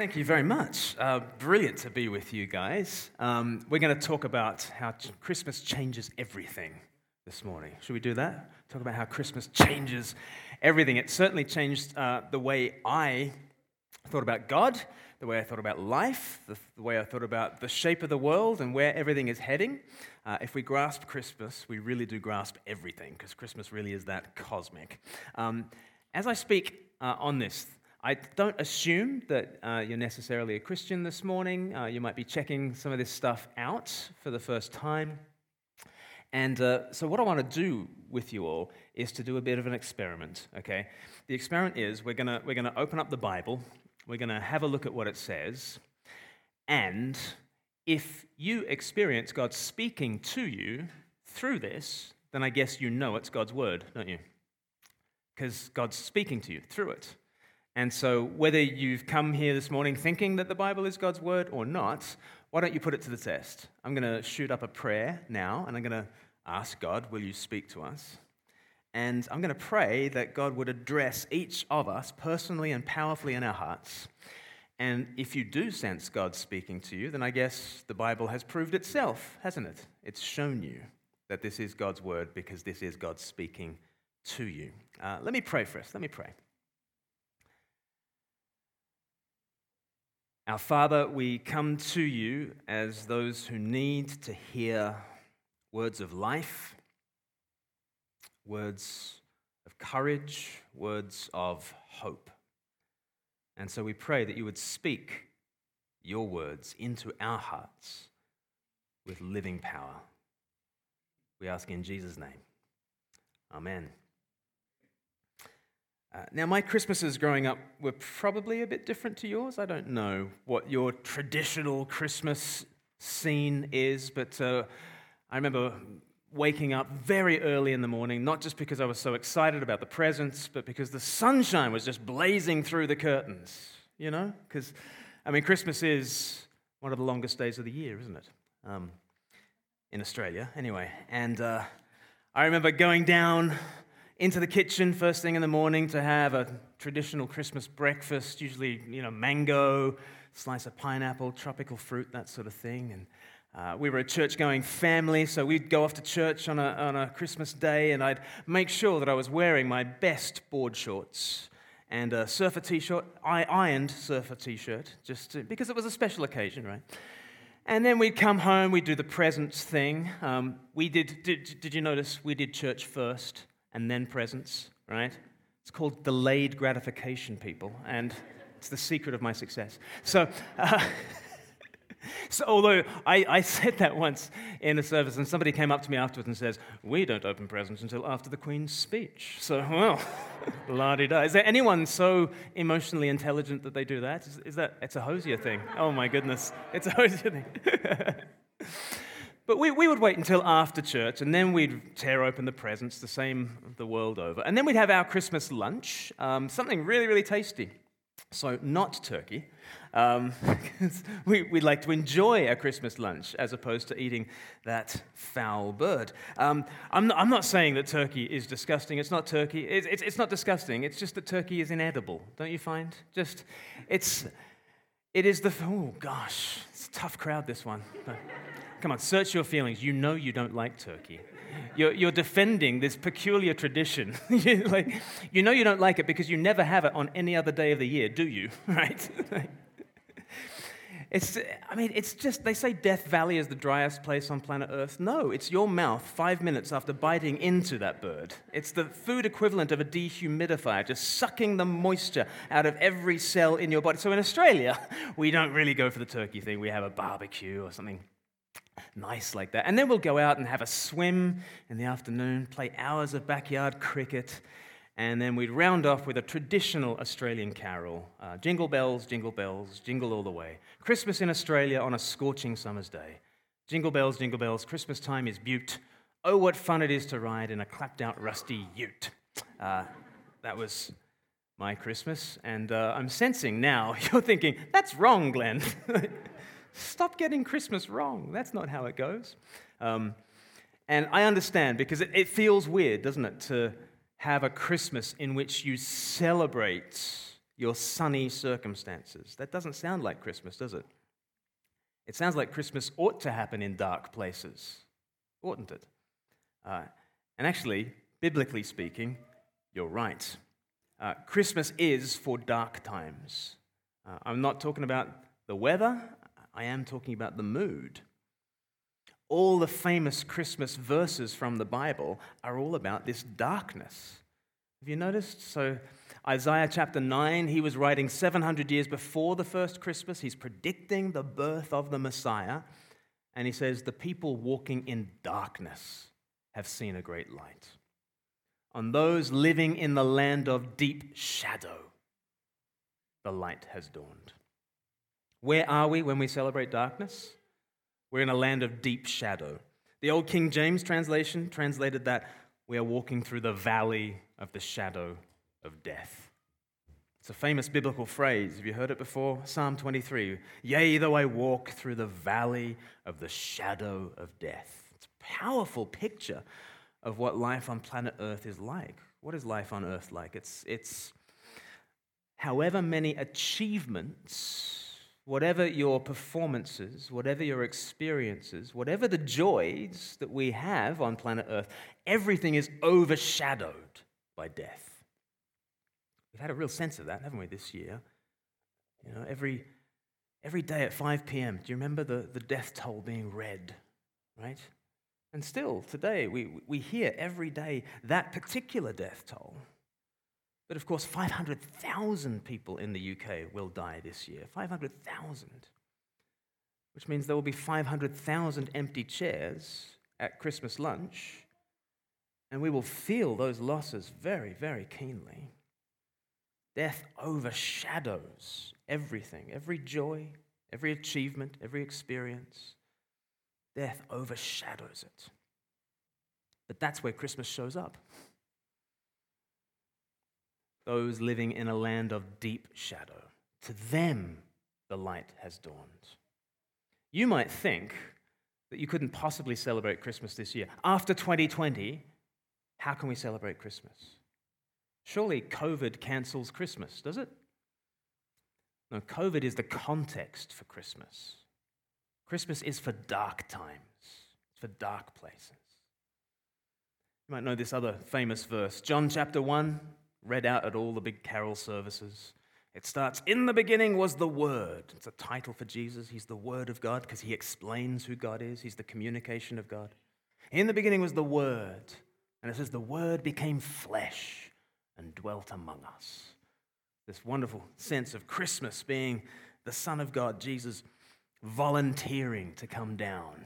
Thank you very much. Uh, brilliant to be with you guys. Um, we're going to talk about how ch- Christmas changes everything this morning. Should we do that? Talk about how Christmas changes everything. It certainly changed uh, the way I thought about God, the way I thought about life, the, the, way I thought about the shape of the world and where everything is heading. Uh, if we grasp Christmas, we really do grasp everything because Christmas really is that cosmic. Um, as I speak uh, on this, I don't assume that uh, you're necessarily a Christian this morning. Uh, you might be checking some of this stuff out for the first time. And uh, so, what I want to do with you all is to do a bit of an experiment, okay? The experiment is we're going we're gonna open up the Bible, we're going to have a look at what it says, and if you experience God speaking to you through this, then I guess you know it's God's word, don't you? Because God's speaking to you through it. And so, whether you've come here this morning thinking that the Bible is God's word or not, why don't you put it to the test? I'm going to shoot up a prayer now, and I'm going to ask God, Will you speak to us? And I'm going to pray that God would address each of us personally and powerfully in our hearts. And if you do sense God speaking to you, then I guess the Bible has proved itself, hasn't it? It's shown you that this is God's word because this is God speaking to you. Uh, let me pray first. Let me pray. Our Father, we come to you as those who need to hear words of life, words of courage, words of hope. And so we pray that you would speak your words into our hearts with living power. We ask in Jesus' name. Amen. Uh, now, my Christmases growing up were probably a bit different to yours. I don't know what your traditional Christmas scene is, but uh, I remember waking up very early in the morning, not just because I was so excited about the presents, but because the sunshine was just blazing through the curtains, you know? Because, I mean, Christmas is one of the longest days of the year, isn't it? Um, in Australia, anyway. And uh, I remember going down into the kitchen first thing in the morning to have a traditional Christmas breakfast, usually, you know, mango, slice of pineapple, tropical fruit, that sort of thing. And uh, we were a church going family, so we'd go off to church on a, on a Christmas day, and I'd make sure that I was wearing my best board shorts and a surfer t shirt. I ironed surfer t shirt just to, because it was a special occasion, right? And then we'd come home, we'd do the presents thing. Um, we did, did, did you notice we did church first? And then presents, right? It's called delayed gratification, people, and it's the secret of my success. So, uh, so although I, I said that once in a service, and somebody came up to me afterwards and says, "We don't open presents until after the Queen's speech." So, well, la di da. Is there anyone so emotionally intelligent that they do that? Is, is that it's a hosier thing? Oh my goodness, it's a hosier thing. But we, we would wait until after church, and then we'd tear open the presents, the same the world over. And then we'd have our Christmas lunch, um, something really, really tasty. So, not turkey. Um, we, would like to enjoy a Christmas lunch as opposed to eating that foul bird. Um, I'm, not, I'm, not, saying that turkey is disgusting. It's not turkey. It's, it's, it's, not disgusting. It's just that turkey is inedible, don't you find? Just, it's, it is the, oh gosh, tough crowd, this one. But, Come on, search your feelings. You know you don't like turkey. You're, you're defending this peculiar tradition. like, you know you don't like it because you never have it on any other day of the year, do you? Right? It's, I mean, it's just, they say Death Valley is the driest place on planet Earth. No, it's your mouth five minutes after biting into that bird. It's the food equivalent of a dehumidifier, just sucking the moisture out of every cell in your body. So in Australia, we don't really go for the turkey thing. We have a barbecue or something nice like that. And then we'll go out and have a swim in the afternoon, play hours of backyard cricket, and then we'd round off with a traditional Australian carol uh, Jingle bells, jingle bells, jingle all the way. Christmas in Australia on a scorching summer's day. Jingle bells, jingle bells, Christmas time is beaut. Oh, what fun it is to ride in a clapped out rusty ute. Uh, that was my Christmas, and uh, I'm sensing now you're thinking, that's wrong, Glenn. Stop getting Christmas wrong. That's not how it goes. Um, and I understand because it, it feels weird, doesn't it, to have a Christmas in which you celebrate your sunny circumstances. That doesn't sound like Christmas, does it? It sounds like Christmas ought to happen in dark places, oughtn't it? Uh, and actually, biblically speaking, you're right. Uh, Christmas is for dark times. Uh, I'm not talking about the weather, I am talking about the mood. All the famous Christmas verses from the Bible are all about this darkness. Have you noticed? So, Isaiah chapter 9, he was writing 700 years before the first Christmas. He's predicting the birth of the Messiah. And he says, The people walking in darkness have seen a great light. On those living in the land of deep shadow, the light has dawned. Where are we when we celebrate darkness? We're in a land of deep shadow. The old King James translation translated that we are walking through the valley of the shadow of death. It's a famous biblical phrase. Have you heard it before? Psalm 23 Yea, though I walk through the valley of the shadow of death. It's a powerful picture of what life on planet Earth is like. What is life on Earth like? It's, it's however many achievements whatever your performances, whatever your experiences, whatever the joys that we have on planet Earth, everything is overshadowed by death. We've had a real sense of that, haven't we, this year? You know, every, every day at 5 p.m., do you remember the, the death toll being read, right? And still, today, we, we hear every day that particular death toll. But of course, 500,000 people in the UK will die this year. 500,000. Which means there will be 500,000 empty chairs at Christmas lunch, and we will feel those losses very, very keenly. Death overshadows everything, every joy, every achievement, every experience. Death overshadows it. But that's where Christmas shows up. Those living in a land of deep shadow, to them the light has dawned. You might think that you couldn't possibly celebrate Christmas this year. After 2020, how can we celebrate Christmas? Surely COVID cancels Christmas, does it? No, COVID is the context for Christmas. Christmas is for dark times, it's for dark places. You might know this other famous verse, John chapter 1, read out at all the big carol services. It starts, In the beginning was the Word. It's a title for Jesus. He's the Word of God because he explains who God is, he's the communication of God. In the beginning was the Word. And it says, The Word became flesh and dwelt among us. This wonderful sense of Christmas being the Son of God, Jesus volunteering to come down.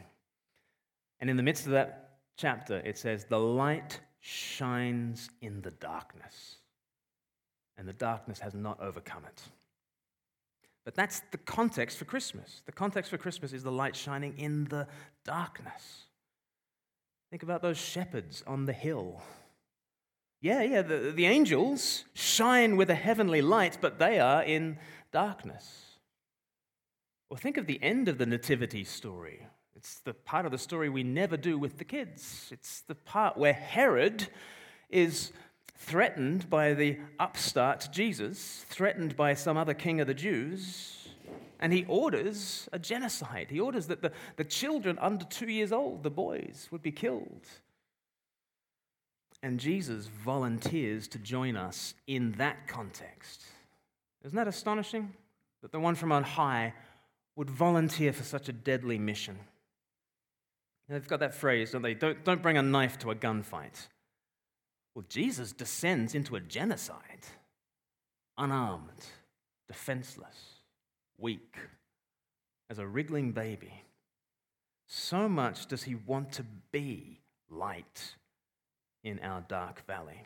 And in the midst of that chapter, it says, The light shines in the darkness, and the darkness has not overcome it. But that's the context for Christmas. The context for Christmas is the light shining in the darkness. Think about those shepherds on the hill yeah, yeah, the, the angels shine with a heavenly light, but they are in darkness. Or think of the end of the Nativity story. It's the part of the story we never do with the kids. It's the part where Herod is threatened by the upstart Jesus, threatened by some other king of the Jews, and he orders a genocide. He orders that the, the children under two years old, the boys, would be killed. And Jesus volunteers to join us in that context. Isn't that astonishing? That the one from on high would volunteer for such a deadly mission. they've got that phrase, don't they? Don't, don't bring a knife to a gunfight. Well, Jesus descends into a genocide, unarmed, defenseless, weak, as a wriggling baby. So much does he want to be light in our dark valley.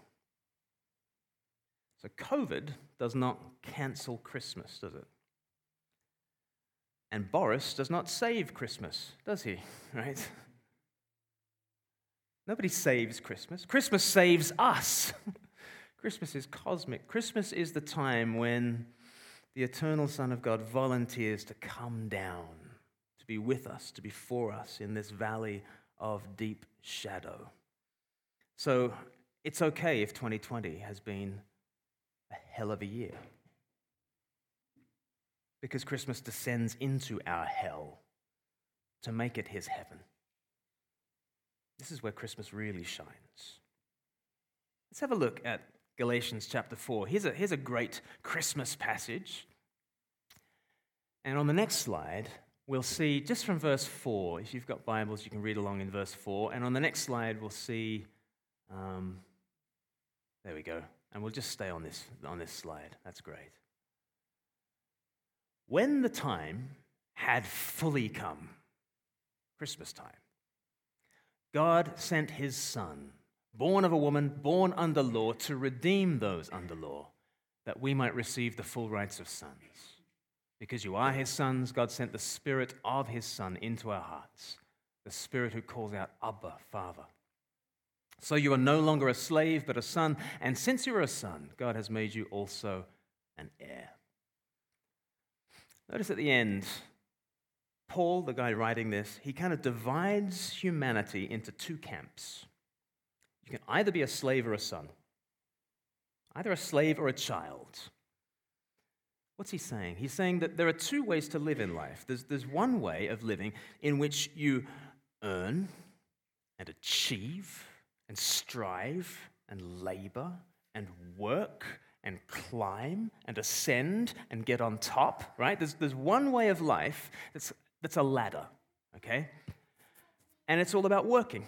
So, COVID does not cancel Christmas, does it? And Boris does not save Christmas, does he? Right? Nobody saves Christmas. Christmas saves us. Christmas is cosmic. Christmas is the time when the eternal Son of God volunteers to come down, to be with us, to be for us in this valley of deep shadow. So it's okay if 2020 has been a hell of a year. because Christmas descends into our hell to make it his heaven. This is where Christmas really shines. Let's have a look at Galatians chapter 4. Here's a, here's a great Christmas passage. And on the next slide, we'll see just from verse 4. If you've got Bibles, you can read along in verse 4. And on the next slide, we'll see. Um, there we go. And we'll just stay on this, on this slide. That's great. When the time had fully come, Christmas time, God sent his Son, born of a woman, born under law, to redeem those under law, that we might receive the full rights of sons. Because you are his sons, God sent the Spirit of his Son into our hearts, the Spirit who calls out, Abba, Father. So you are no longer a slave, but a son, and since you are a son, God has made you also an heir. Notice at the end, Paul, the guy writing this, he kind of divides humanity into two camps. You can either be a slave or a son, either a slave or a child. What's he saying? He's saying that there are two ways to live in life. There's, there's one way of living in which you earn and achieve and strive and labor and work and climb and ascend and get on top, right? There's, there's one way of life that's that's a ladder, okay? And it's all about working.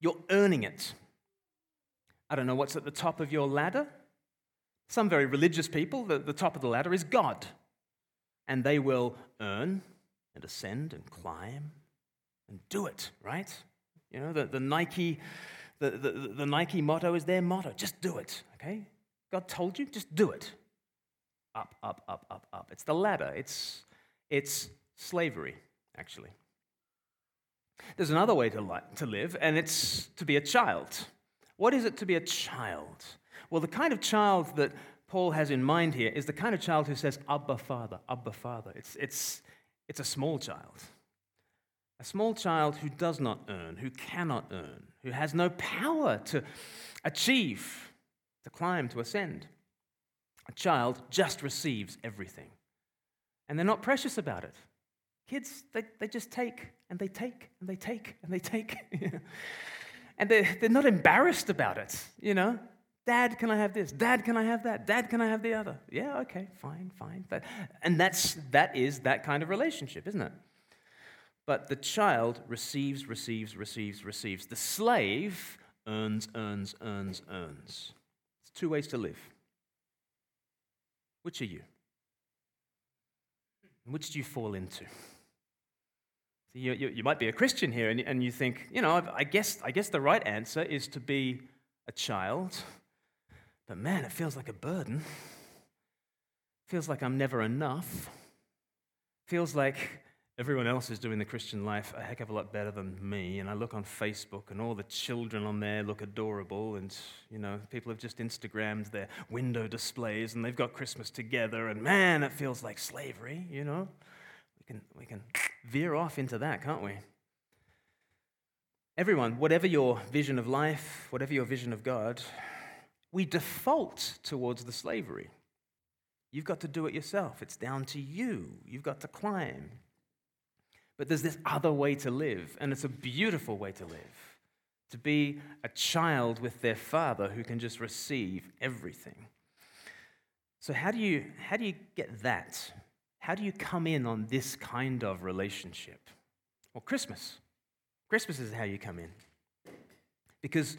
You're earning it. I don't know what's at the top of your ladder. Some very religious people, the, the top of the ladder is God. And they will earn and ascend and climb and do it, right? You know, the, the Nike, the, the, the Nike motto is their motto. Just do it, okay? God told you, just do it. Up, up, up, up, up. It's the ladder. It's, it's slavery, actually. There's another way to, li- to live, and it's to be a child. What is it to be a child? Well, the kind of child that Paul has in mind here is the kind of child who says, Abba, Father, Abba, Father. It's, it's, it's a small child. A small child who does not earn, who cannot earn, who has no power to achieve, to climb, to ascend. A child just receives everything. And they're not precious about it. Kids, they, they just take and they take and they take and they take. and they're, they're not embarrassed about it, you know? Dad, can I have this? Dad, can I have that? Dad, can I have the other? Yeah, okay, fine, fine. And that's, that is that kind of relationship, isn't it? But the child receives, receives, receives, receives. The slave earns, earns, earns, earns. It's two ways to live. Which are you? Which do you fall into? You, you, you, might be a Christian here and, and you think, you know, I guess, I guess the right answer is to be a child. But man, it feels like a burden. Feels like I'm never enough. Feels like everyone else is doing the Christian life a heck of a lot better than me. And I look on Facebook and all the children on there look adorable. And, you know, people have just Instagrammed their window displays and they've got Christmas together. And man, it feels like slavery, you know? Can, we can veer off into that, can't we? Everyone, whatever your vision of life, whatever your vision of God, we default towards the slavery. You've got to do it yourself. It's down to you. You've got to climb. But there's this other way to live, and it's a beautiful way to live to be a child with their father who can just receive everything. So, how do you, how do you get that? How do you come in on this kind of relationship? Well, Christmas. Christmas is how you come in. Because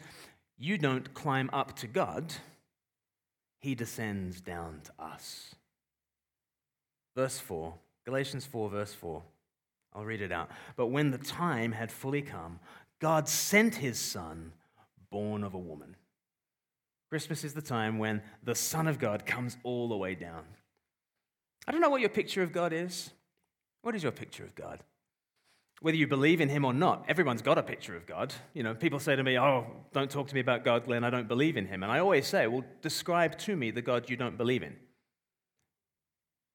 you don't climb up to God, He descends down to us. Verse 4, Galatians 4, verse 4. I'll read it out. But when the time had fully come, God sent His Son, born of a woman. Christmas is the time when the Son of God comes all the way down. I don't know what your picture of God is. What is your picture of God? Whether you believe in him or not, everyone's got a picture of God. You know, people say to me, Oh, don't talk to me about God, Glenn, I don't believe in him. And I always say, Well, describe to me the God you don't believe in.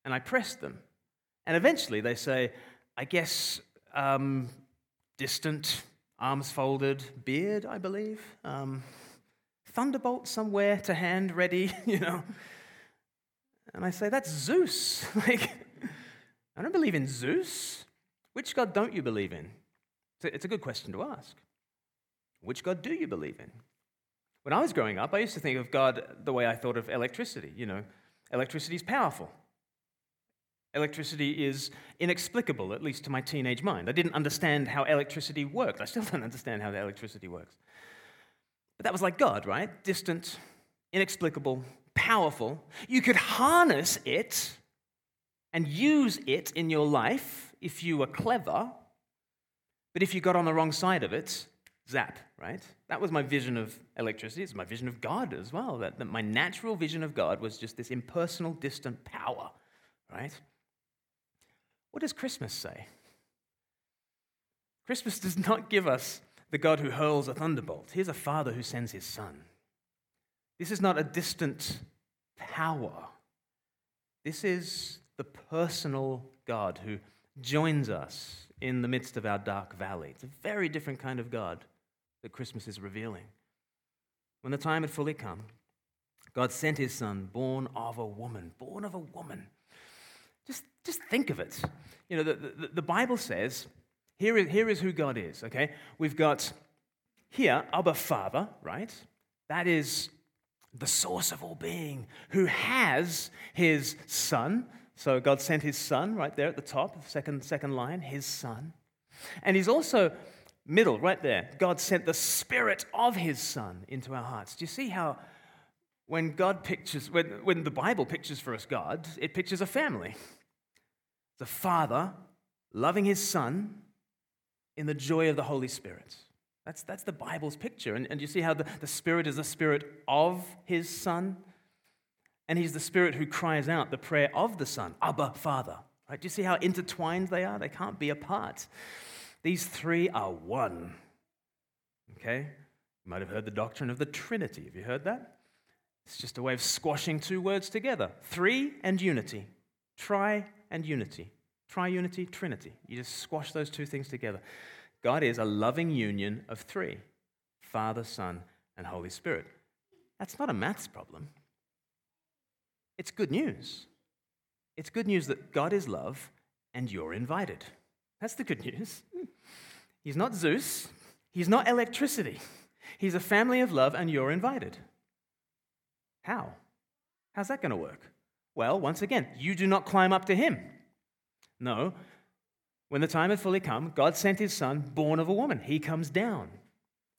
And I press them. And eventually they say, I guess um, distant, arms folded, beard, I believe. Um, thunderbolt somewhere to hand ready, you know. And I say, That's Zeus. like, I don't believe in Zeus. Which God don't you believe in? It's a good question to ask. Which God do you believe in? When I was growing up, I used to think of God the way I thought of electricity. You know, electricity is powerful. Electricity is inexplicable, at least to my teenage mind. I didn't understand how electricity worked. I still don't understand how the electricity works. But that was like God, right? Distant, inexplicable, powerful. You could harness it and use it in your life if you were clever. But if you got on the wrong side of it, zap, right? That was my vision of electricity. It's my vision of God as well. That, that my natural vision of God was just this impersonal, distant power, right? What does Christmas say? Christmas does not give us the God who hurls a thunderbolt. Here's a father who sends his son. This is not a distant power. This is the personal God who joins us in the midst of our dark valley. It's a very different kind of God that Christmas is revealing. When the time had fully come, God sent his son, born of a woman, born of a woman. Just, just think of it. You know, the, the, the Bible says, here is, here is who God is, okay? We've got here, Abba Father, right? That is the source of all being, who has his son. So God sent his son right there at the top, second, second line, his son. And he's also middle, right there. God sent the spirit of his son into our hearts. Do you see how when God pictures, when, when the Bible pictures for us God, it pictures a family. The father loving his son in the joy of the Holy Spirit. That's, that's the Bible's picture. And, and you see how the, the Spirit is the Spirit of His Son? And He's the Spirit who cries out the prayer of the Son, Abba, Father. Right? Do you see how intertwined they are? They can't be apart. These three are one. Okay? You might have heard the doctrine of the Trinity. Have you heard that? It's just a way of squashing two words together three and unity. Tri and unity. Triunity, Trinity. You just squash those two things together. God is a loving union of three Father, Son, and Holy Spirit. That's not a maths problem. It's good news. It's good news that God is love and you're invited. That's the good news. He's not Zeus, he's not electricity. He's a family of love and you're invited. How? How's that going to work? Well, once again, you do not climb up to him. No, when the time had fully come, God sent his son, born of a woman. He comes down.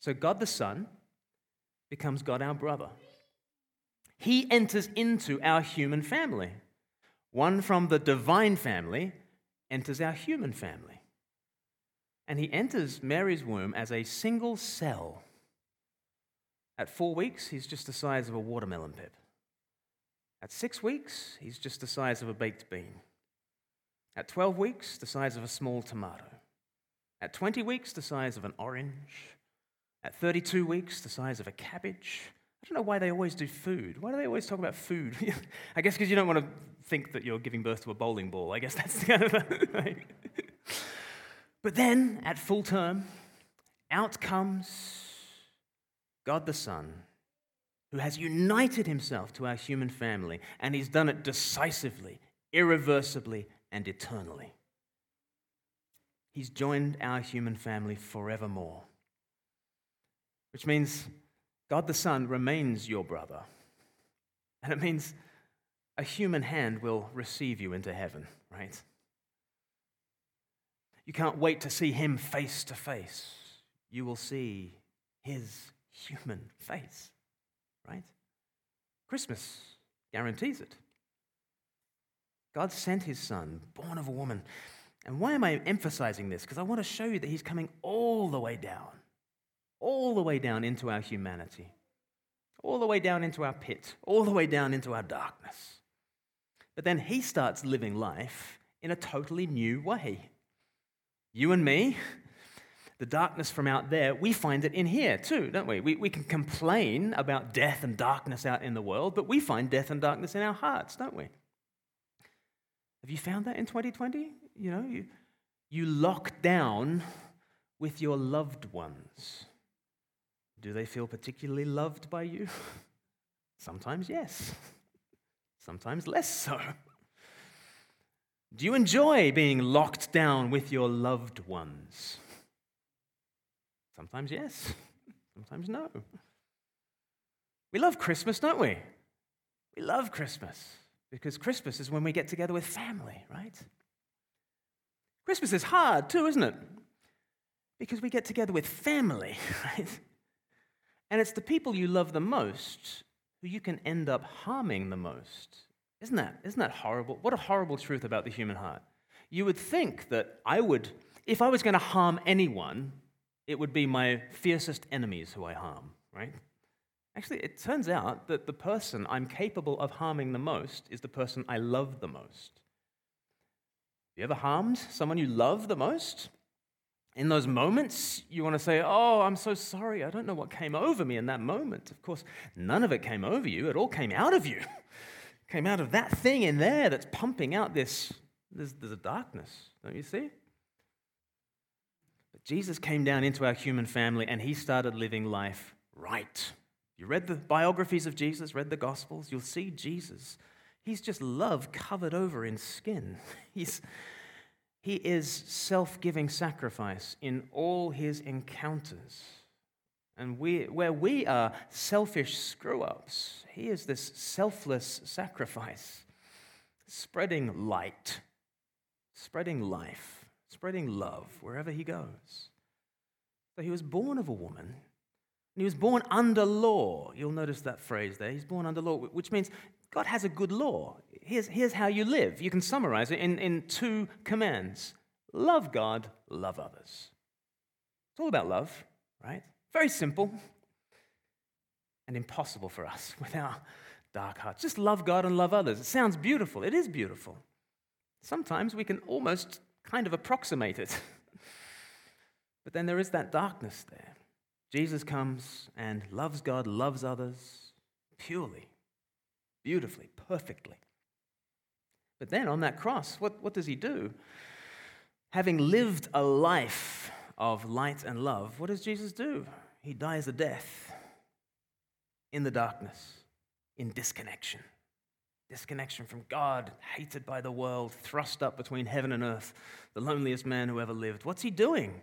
So God the Son becomes God our brother. He enters into our human family. One from the divine family enters our human family. And he enters Mary's womb as a single cell. At four weeks, he's just the size of a watermelon pip. At six weeks, he's just the size of a baked bean. At 12 weeks, the size of a small tomato. At 20 weeks, the size of an orange. At 32 weeks, the size of a cabbage. I don't know why they always do food. Why do they always talk about food? I guess because you don't want to think that you're giving birth to a bowling ball. I guess that's the kind of thing. But then, at full term, out comes God the Son, who has united himself to our human family, and he's done it decisively, irreversibly, and eternally. He's joined our human family forevermore, which means God the Son remains your brother. And it means a human hand will receive you into heaven, right? You can't wait to see him face to face. You will see his human face, right? Christmas guarantees it. God sent his son, born of a woman. And why am I emphasizing this? Because I want to show you that he's coming all the way down, all the way down into our humanity, all the way down into our pit, all the way down into our darkness. But then he starts living life in a totally new way. You and me, the darkness from out there, we find it in here too, don't we? we? We can complain about death and darkness out in the world, but we find death and darkness in our hearts, don't we? Have you found that in 2020? You know, you, you lock down with your loved ones. Do they feel particularly loved by you? Sometimes yes, sometimes less so. Do you enjoy being locked down with your loved ones? Sometimes yes, sometimes no. We love Christmas, don't we? We love Christmas because Christmas is when we get together with family, right? Christmas is hard too, isn't it? Because we get together with family, right? And it's the people you love the most who you can end up harming the most. Isn't that, isn't that horrible? What a horrible truth about the human heart. You would think that I would, if I was going to harm anyone, it would be my fiercest enemies who I harm, right? Actually, it turns out that the person I'm capable of harming the most is the person I love the most. Have you ever harmed someone you love the most? In those moments, you want to say, Oh, I'm so sorry. I don't know what came over me in that moment. Of course, none of it came over you, it all came out of you. came out of that thing in there that's pumping out this. There's, there's a darkness, don't you see? But Jesus came down into our human family and he started living life right. You read the biographies of Jesus, read the Gospels, you'll see Jesus. He's just love covered over in skin. He's, he is self giving sacrifice in all his encounters. And we, where we are selfish screw ups, he is this selfless sacrifice, spreading light, spreading life, spreading love wherever he goes. So he was born of a woman, he was born under law. You'll notice that phrase there. He's born under law, which means God has a good law. Here's, here's how you live. You can summarize it in, in two commands love God, love others. It's all about love, right? Very simple and impossible for us with our dark hearts. Just love God and love others. It sounds beautiful. It is beautiful. Sometimes we can almost kind of approximate it. but then there is that darkness there. Jesus comes and loves God, loves others purely, beautifully, perfectly. But then on that cross, what, what does he do? Having lived a life of light and love, what does Jesus do? He dies a death in the darkness, in disconnection. Disconnection from God, hated by the world, thrust up between heaven and earth, the loneliest man who ever lived. What's he doing?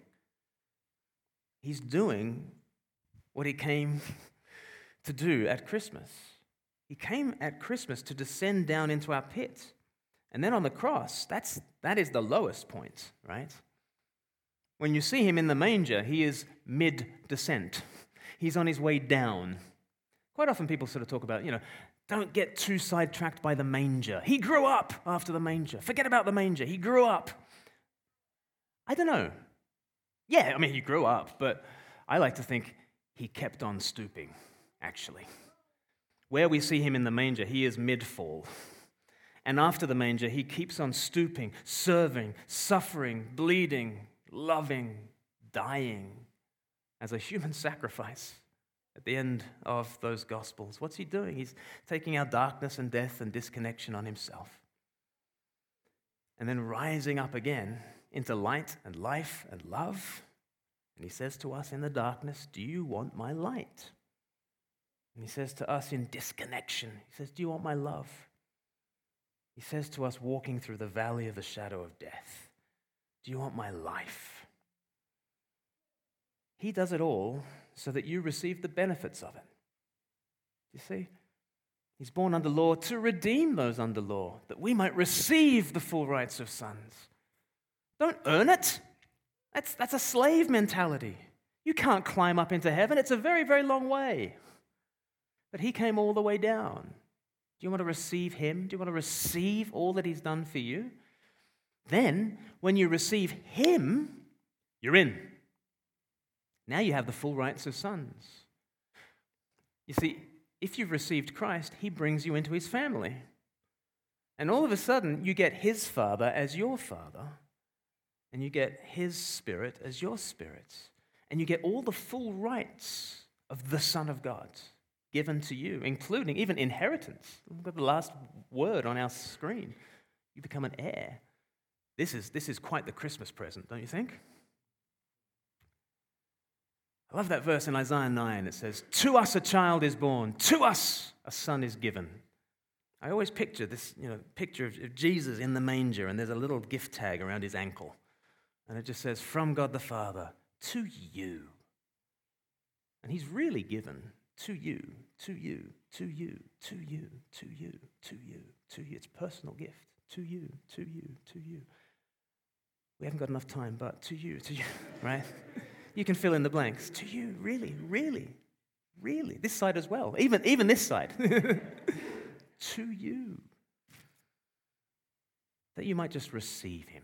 He's doing what he came to do at Christmas. He came at Christmas to descend down into our pit. And then on the cross, that's, that is the lowest point, right? When you see him in the manger, he is mid descent. He's on his way down. Quite often people sort of talk about, you know, don't get too sidetracked by the manger. He grew up after the manger. Forget about the manger. He grew up. I don't know. Yeah, I mean, he grew up, but I like to think he kept on stooping, actually. Where we see him in the manger, he is mid fall. And after the manger, he keeps on stooping, serving, suffering, bleeding, loving, dying as a human sacrifice at the end of those Gospels. What's he doing? He's taking our darkness and death and disconnection on himself. And then rising up again into light and life and love. And he says to us in the darkness, Do you want my light? And he says to us in disconnection, He says, Do you want my love? He says to us walking through the valley of the shadow of death, Do you want my life? He does it all so that you receive the benefits of it. You see? He's born under law to redeem those under law, that we might receive the full rights of sons. Don't earn it. That's, that's a slave mentality. You can't climb up into heaven, it's a very, very long way. But he came all the way down. Do you want to receive him? Do you want to receive all that he's done for you? Then, when you receive him, you're in. Now you have the full rights of sons. You see, if you've received Christ, he brings you into his family. And all of a sudden, you get his father as your father, and you get his spirit as your spirit, and you get all the full rights of the Son of God given to you, including even inheritance. Look at the last word on our screen. You become an heir. This is, this is quite the Christmas present, don't you think? I love that verse in Isaiah 9. It says, To us a child is born, to us a son is given. I always picture this you know, picture of Jesus in the manger, and there's a little gift tag around his ankle. And it just says, From God the Father to you. And he's really given to you, to you, to you, to you, to you, to you, to you. It's personal gift. To you, to you, to you. We haven't got enough time, but to you, to you, right? You can fill in the blanks. To you, really, really, really. This side as well, even, even this side. to you. That you might just receive him.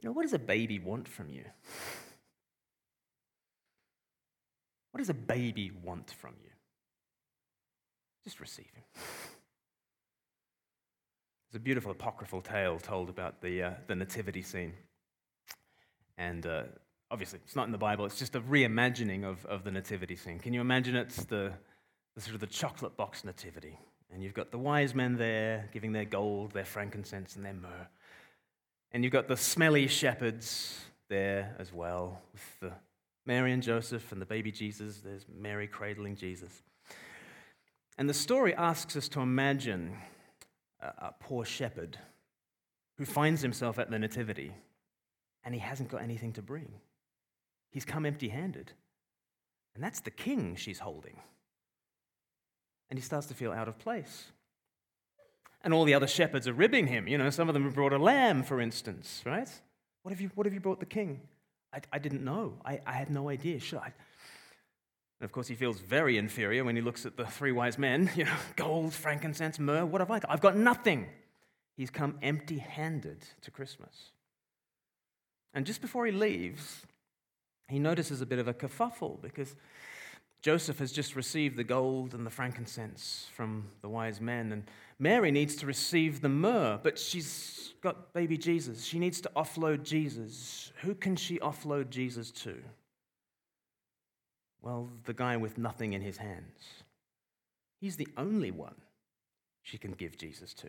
You know, what does a baby want from you? What does a baby want from you? Just receive him. There's a beautiful apocryphal tale told about the, uh, the nativity scene. And uh, obviously, it's not in the Bible, it's just a reimagining of, of the nativity scene. Can you imagine it's the, the sort of the chocolate box nativity? And you've got the wise men there giving their gold, their frankincense, and their myrrh. And you've got the smelly shepherds there as well, with the Mary and Joseph and the baby Jesus. There's Mary cradling Jesus. And the story asks us to imagine a, poor shepherd who finds himself at the Nativity and he hasn't got anything to bring. He's come empty handed. And that's the king she's holding. And he starts to feel out of place. And all the other shepherds are ribbing him. You know, some of them have brought a lamb, for instance, right? What have you, what have you brought the king? I, I didn't know. I, I had no idea. Should I? And of course, he feels very inferior when he looks at the three wise men. You know, gold, frankincense, myrrh. What have I got? I've got nothing. He's come empty handed to Christmas. And just before he leaves, he notices a bit of a kerfuffle because Joseph has just received the gold and the frankincense from the wise men, and Mary needs to receive the myrrh, but she's got baby Jesus. She needs to offload Jesus. Who can she offload Jesus to? Well, the guy with nothing in his hands. He's the only one she can give Jesus to.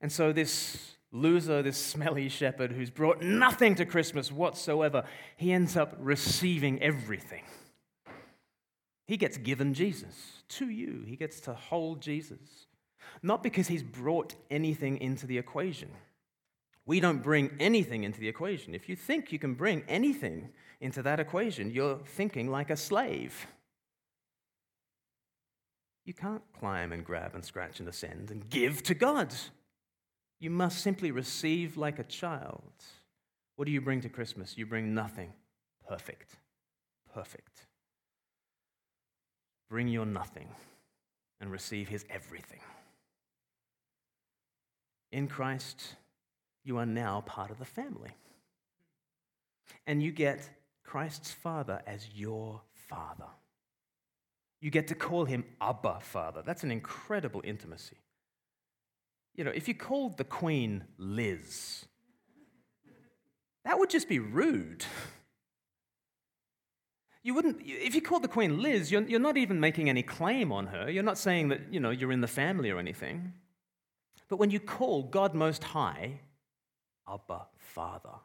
And so, this loser, this smelly shepherd who's brought nothing to Christmas whatsoever, he ends up receiving everything. He gets given Jesus to you, he gets to hold Jesus. Not because he's brought anything into the equation. We don't bring anything into the equation. If you think you can bring anything into that equation, you're thinking like a slave. You can't climb and grab and scratch and ascend and give to God. You must simply receive like a child. What do you bring to Christmas? You bring nothing. Perfect. Perfect. Bring your nothing and receive his everything. In Christ, you are now part of the family. And you get Christ's Father as your Father. You get to call him Abba Father. That's an incredible intimacy. You know, if you called the Queen Liz, that would just be rude. You wouldn't, if you called the Queen Liz, you're, you're not even making any claim on her. You're not saying that, you know, you're in the family or anything. But when you call God Most High, Abba Father,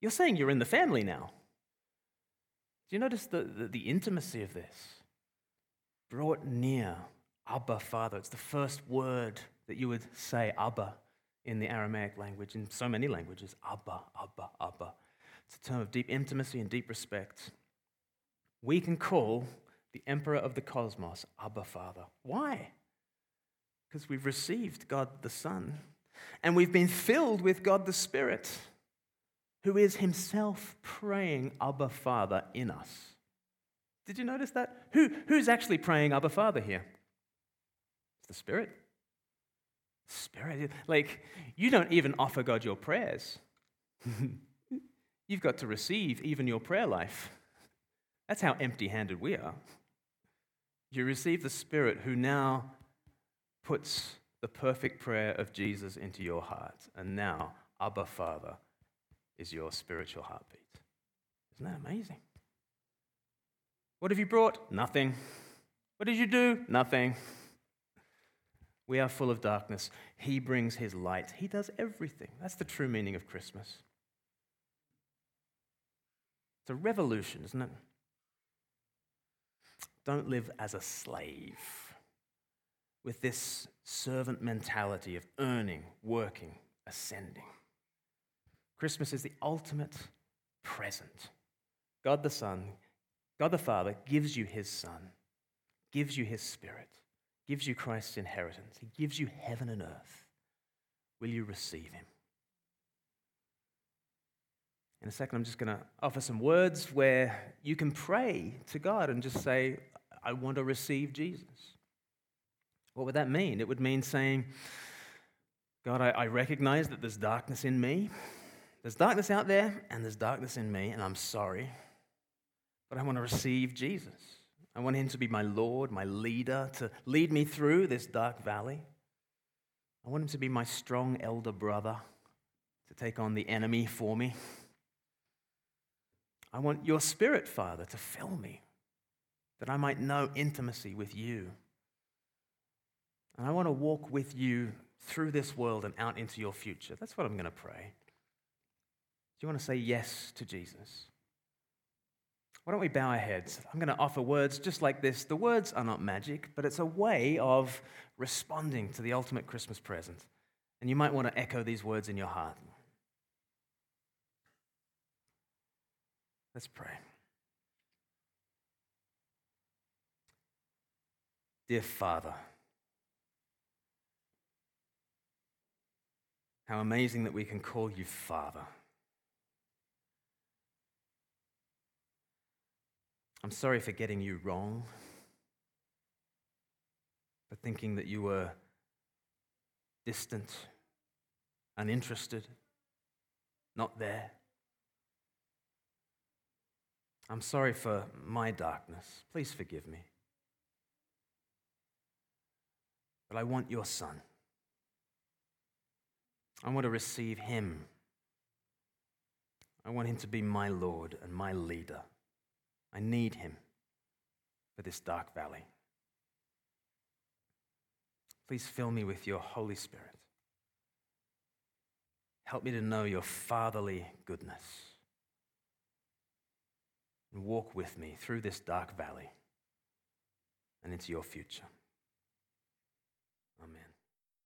you're saying you're in the family now. Do you notice the, the, the intimacy of this? Brought near, Abba, Father. It's the first word that you would say, Abba, in the Aramaic language, in so many languages. Abba, Abba, Abba. It's a term of deep intimacy and deep respect. We can call the emperor of the cosmos Abba, Father. Why? Because we've received God the Son and we've been filled with God the Spirit who is himself praying Abba Father in us. Did you notice that? Who, who's actually praying Abba Father here? The Spirit. Spirit. Like, you don't even offer God your prayers. You've got to receive even your prayer life. That's how empty handed we are. You receive the Spirit who now puts the perfect prayer of Jesus into your heart. And now, Abba Father, is your spiritual heartbeat. Isn't that amazing? What have you brought? Nothing. What did you do? Nothing. We are full of darkness. He brings his light. He does everything. That's the true meaning of Christmas. It's a revolution, isn't it? don't live as a slave with this servant mentality of earning, working, ascending. Christmas is the ultimate present. God the Son, God the Father gives you his Son, gives you his Spirit, gives you Christ's inheritance. He gives you heaven and earth. Will you receive him? In a second, I'm just going to offer some words where you can pray to God and just say, I want to receive Jesus. What would that mean? It would mean saying, God, I, I recognize that there's darkness in me. There's darkness out there, and there's darkness in me, and I'm sorry. But I want to receive Jesus. I want him to be my Lord, my leader, to lead me through this dark valley. I want him to be my strong elder brother, to take on the enemy for me. I want your spirit, Father, to fill me, that I might know intimacy with you. And I want to walk with you through this world and out into your future. That's what I'm going to pray. Do you want to say yes to Jesus? Why don't we bow our heads? I'm going to offer words just like this. The words are not magic, but it's a way of responding to the ultimate Christmas present. And you might want to echo these words in your heart. Let's pray. Dear Father, how amazing that we can call you Father. I'm sorry for getting you wrong, for thinking that you were distant, uninterested, not there. I'm sorry for my darkness. Please forgive me. But I want your son. I want to receive him. I want him to be my Lord and my leader. I need him for this dark valley. Please fill me with your Holy Spirit. Help me to know your fatherly goodness and walk with me through this dark valley and into your future.